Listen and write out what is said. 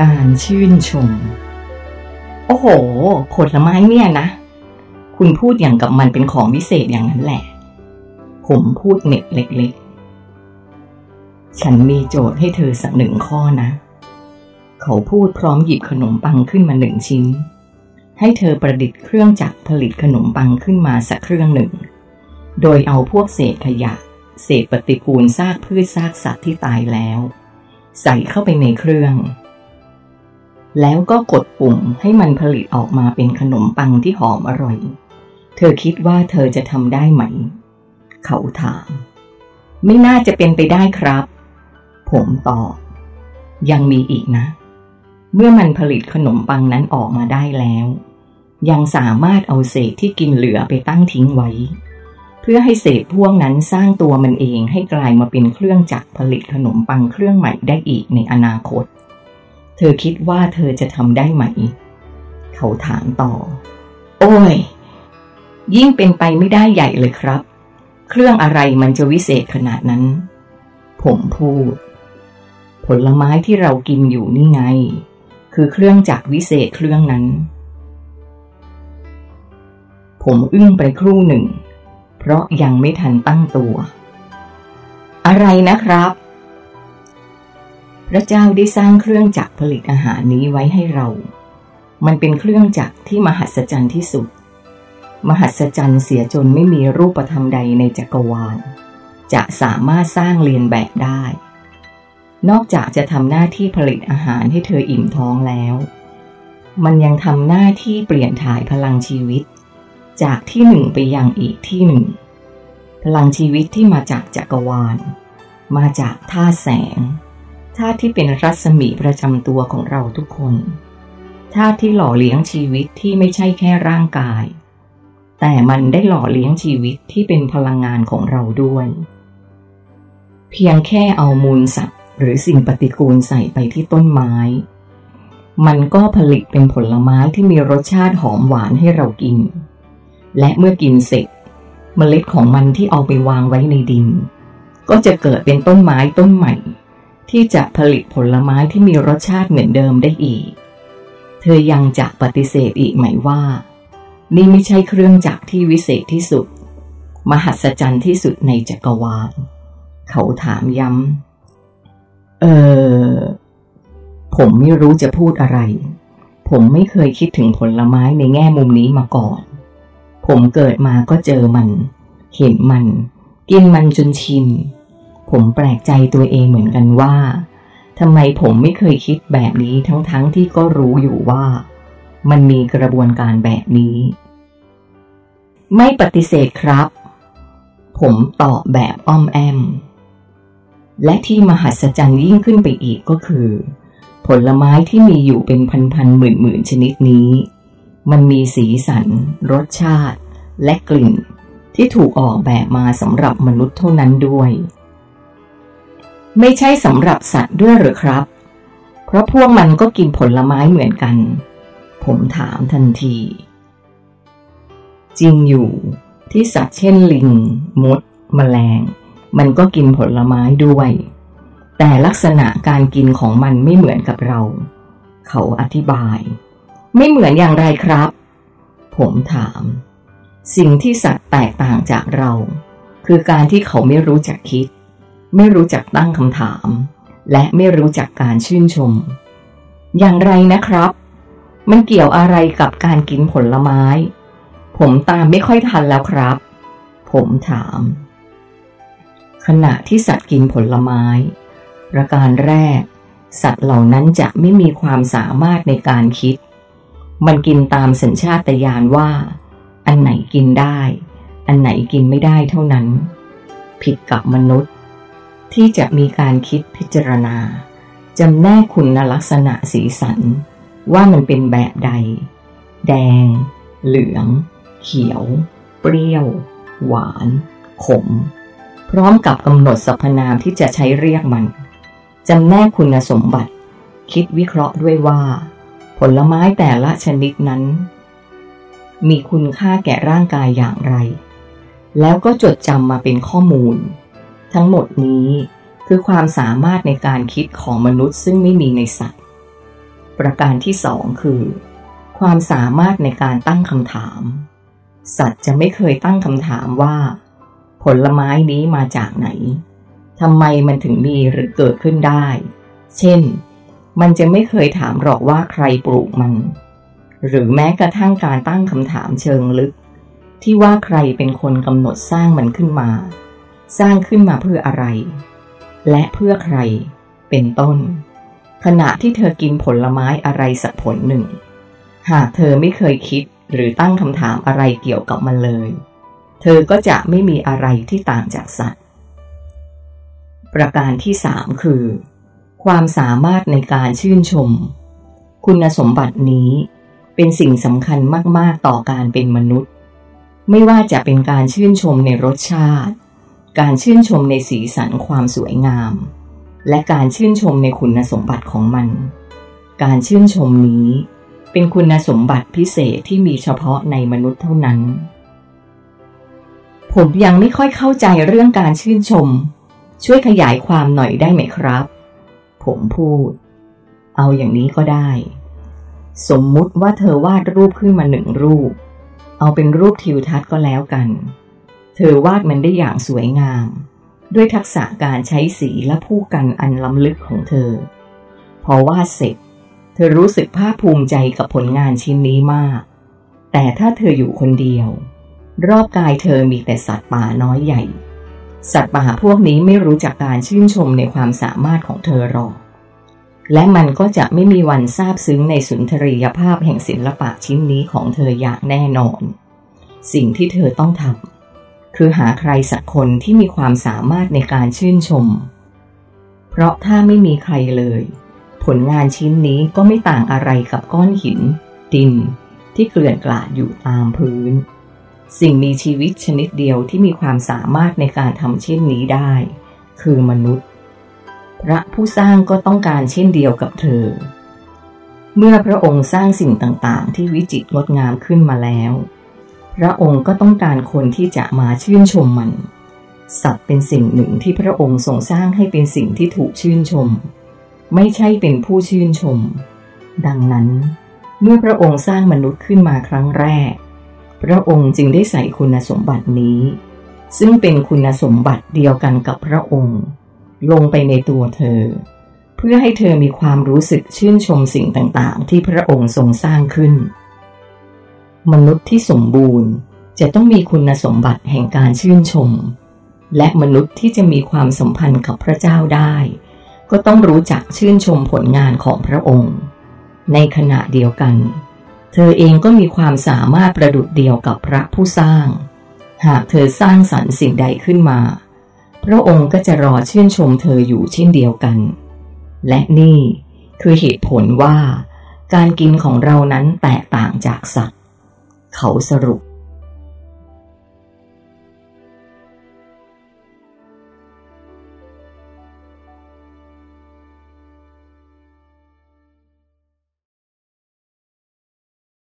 การชื่นชม โอ้โห ผลไม้เนี่ยนะ คุณพูดอย่างกับมันเป็นของวิเศษอย่างนั้นแหละ ผมพูดเน็ตเล็กๆ ฉันมีโจทย์ให้เธอสักหนึ่งข้อนะ เขาพูดพร้อมหยิบขนมปังขึ้นมาหนึ่งชิ้น ให้เธอประดิษฐ์เครื่องจักรผลิตขนมปังขึ้นมาสักเครื่องหนึ่ง โดยเอาพวกเศษขยะ เศษปฏิกูลซากพืชซากสัตว์ที่ตายแล้ว ใส่เข้าไปในเครื่อง แล้วก็กดปุ่มให้มันผลิตออกมาเป็นขนมปังที่หอมอร่อย เธอคิดว่าเธอจะทำได้ไหม เขาถาม ไม่น่าจะเป็นไปได้ครับ ผมตอบ ยังมีอีกนะ เมื่อมันผลิตขนมปังนั้นออกมาได้แล้ว ยังสามารถเอาเศษที่กินเหลือไปตั้งทิ้งไว้ เพื่อให้เศษพวกนั้นสร้างตัวมันเองให้กลายมาเป็นเครื่องจักรผลิตขนมปังเครื่องใหม่ได้อีกในอนาคต เธอคิดว่าเธอจะทำได้ไหม เขาถามต่อ โอ้ย ยิ่งเป็นไปไม่ได้ใหญ่เลยครับ เครื่องอะไรมันจะวิเศษขนาดนั้น ผมพูด ผลไม้ที่เรากินอยู่นี่ไง คือเครื่องจักรวิเศษเครื่องนั้น ผมอึ้งไปครู่หนึ่ง เพราะยังไม่ทันตั้งตัว อะไรนะครับ พระเจ้าได้สร้างเครื่องจักรผลิตอาหารนี้ไว้ให้เรา มันเป็นเครื่องจักรที่มหัศจรรย์ที่สุด มหัศจรรย์เสียจนไม่มีรูปธรรมใดในจักรวาล จะสามารถสร้างเรียนแบบได้ นอกจากจะทำหน้าที่ผลิตอาหารให้เธออิ่มท้องแล้ว มันยังทำหน้าที่เปลี่ยนถ่ายพลังชีวิต จากที่หนึ่งไปยังอีกที่หนึ่ง พลังชีวิตที่มาจากจักรวาล มาจากท่าแสง ธาตุที่เป็นรัศมีประจำตัวของเราทุกคน ธาตุที่หล่อเลี้ยงชีวิตที่ไม่ใช่แค่ร่างกาย แต่มันได้หล่อเลี้ยงชีวิตที่เป็นพลังงานของเราด้วย เพียงแค่เอามูลสัตว์หรือสิ่งปฏิกูลใส่ไปที่ต้นไม้ มันก็ผลิตเป็นผลไม้ที่มีรสชาติหอมหวานให้เรากิน และเมื่อกินเสร็จเมล็ดของมันที่เอาไปวางไว้ในดิน ก็จะเกิดเป็นต้นไม้ต้นใหม่ ที่จะผลิตผลไม้ที่มีรสชาติเหมือนเดิมได้อีก เธอยังจะปฏิเสธอีกไหมว่า นี่ไม่ใช่เครื่องจักรที่วิเศษที่สุด มหัศจรรย์ที่สุดในจักรวาล เขาถามย้ำ เออ ผมไม่รู้จะพูดอะไร ผมไม่เคยคิดถึงผลไม้ในแง่มุมนี้มาก่อน ผมเกิดมาก็เจอมัน เห็นมัน กินมันจนชิน ผมแปลกใจตัวเองเหมือนกันว่าทำไมผมไม่เคยคิดแบบนี้ทั้งๆทที่ก็รู้อยู่ว่า มันมีกระบวนการแบบนี้ ไม่ปฏิเสธครับ ผมตอบแบบอ้อมแอม และที่มหัศจรรย์ยิ่งขึ้นไปอีกก็คือ ผลไม้ที่มีอยู่เป็นพันๆหมื่นๆชนิดนี้ มันมีสีสัน รสชาติ และกลิ่นที่ถูกออกแบบมาสำหรับมนุษย์เท่านั้นด้วย ไม่ใช่สำหรับสัตว์ด้วยหรือครับ เพราะพวกมันก็กินผลไม้เหมือนกัน ผมถามทันที จริงอยู่ที่สัตว์เช่นลิง มดแมลง มันก็กินผลไม้ด้วย แต่ลักษณะการกินของมันไม่เหมือนกับเรา เขาอธิบาย ไม่เหมือนอย่างไรครับ ผมถาม สิ่งที่สัตว์แตกต่างจากเรา คือการที่เขาไม่รู้จักคิด ไม่รู้จักตั้งคำถาม และไม่รู้จักการชื่นชม อย่างไรนะครับ มันเกี่ยวอะไรกับการกินผลไม้ ผมตามไม่ค่อยทันแล้วครับ ผมถาม ขณะที่สัตว์กินผลไม้ ประการแรก สัตว์เหล่านั้นจะไม่มีความสามารถในการคิด มันกินตามสัญชาตญาณว่า อันไหนกินได้ อันไหนกินไม่ได้เท่านั้น ผิดกับมนุษย์ ที่จะมีการคิดพิจารณาจำแนกคุณลักษณะสีสัน ว่ามันเป็นแบบใด แดง เหลือง เขียว เปรี้ยว หวาน ขม พร้อมกับกำหนดสรรพนามที่จะใช้เรียกมันจำแนกคุณสมบัติ คิดวิเคราะห์ด้วยว่า ผลไม้แต่ละชนิดนั้น มีคุณค่าแก่ร่างกายอย่างไร แล้วก็จดจำมาเป็นข้อมูล ทั้งหมดนี้คือความสามารถในการคิดของมนุษย์ซึ่งไม่มีในสัตว์ ประการที่สองคือ ความสามารถในการตั้งคำถาม สัตว์จะไม่เคยตั้งคำถามว่า ผลไม้นี้มาจากไหนทำไมมันถึงมีหรือเกิดขึ้นได้ เช่น มันจะไม่เคยถามหรอกว่าใครปลูกมัน หรือแม้กระทั่งการตั้งคำถามเชิงลึก ที่ว่าใครเป็นคนกำหนดสร้างมันขึ้นมา สร้างขึ้นมาเพื่ออะไร และเพื่อใคร เป็นต้น ขณะที่เธอกินผลไม้อะไรสักผลหนึ่ง หากเธอไม่เคยคิดหรือตั้งคำถามอะไรเกี่ยวกับมันเลย เธอก็จะไม่มีอะไรที่ต่างจากสัตว์ ประการที่สามคือ ความสามารถในการชื่นชม คุณสมบัตินี้เป็นสิ่งสำคัญมาก ๆ ต่อการเป็นมนุษย์ ไม่ว่าจะเป็นการชื่นชมในรสชาติ การชื่นชมในสีสันความสวยงาม และการชื่นชมในคุณสมบัติของมัน การชื่นชมนี้ เป็นคุณสมบัติพิเศษที่มีเฉพาะในมนุษย์เท่านั้น ผมยังไม่ค่อยเข้าใจเรื่องการชื่นชม ช่วยขยายความหน่อยได้ไหมครับ ผมพูด เอาอย่างนี้ก็ได้ สมมุติว่าเธอวาดรูปขึ้นมาหนึ่งรูป เอาเป็นรูปทิวทัศน์ก็แล้วกัน เธอวาดมันได้อย่างสวยงาม ด้วยทักษะการใช้สีและผู้กันอันล้ำลึกของเธอ พอวาดเสร็จ เธอรู้สึกภาคภูมิใจกับผลงานชิ้นนี้มาก แต่ถ้าเธออยู่คนเดียว รอบกายเธอมีแต่สัตว์ป่าน้อยใหญ่ สัตว์ป่าพวกนี้ไม่รู้จักการชื่นชมในความสามารถของเธอหรอก และมันก็จะไม่มีวันซาบซึ้งในสุนทรียภาพแห่งศิลปะชิ้นนี้ของเธออย่างแน่นอน สิ่งที่เธอต้องทำ คือหาใครสักคนที่มีความสามารถในการชื่นชม เพราะถ้าไม่มีใครเลย ผลงานชิ้นนี้ก็ไม่ต่างอะไรกับก้อนหิน ดิน ที่เกลื่อนกลาดอยู่ตามพื้น สิ่งมีชีวิตชนิดเดียวที่มีความสามารถในการทำเช่นนี้ได้ คือมนุษย์ พระผู้สร้างก็ต้องการเช่นเดียวกับเธอ เมื่อพระองค์สร้างสิ่งต่างๆ ที่วิจิตรงดงามขึ้นมาแล้ว พระองค์ก็ต้องการคนที่จะมาชื่นชมมัน สัตว์เป็นสิ่งหนึ่งที่พระองค์ทรงสร้างให้เป็นสิ่งที่ถูกชื่นชม ไม่ใช่เป็นผู้ชื่นชม ดังนั้น เมื่อพระองค์สร้างมนุษย์ขึ้นมาครั้งแรก พระองค์จึงได้ใส่คุณสมบัตินี้ ซึ่งเป็นคุณสมบัติเดียวกันกับพระองค์ ลงไปในตัวเธอ เพื่อให้เธอมีความรู้สึกชื่นชมสิ่งต่างๆ ที่พระองค์ทรงสร้างขึ้น มนุษย์ที่สมบูรณ์จะต้องมีคุณสมบัติแห่งการชื่นชม และมนุษย์ที่จะมีความสัมพันธ์กับพระเจ้าได้ ก็ต้องรู้จักชื่นชมผลงานของพระองค์ ในขณะเดียวกัน เธอเองก็มีความสามารถประดุดเดียวกับพระผู้สร้าง หากเธอสร้างสรรค์สิ่งใดขึ้นมา พระองค์ก็จะรอชื่นชมเธออยู่เช่นเดียวกัน และนี่คือเหตุผลว่า การกินของเรานั้นแตกต่างจากสัตว์ เขาสรุป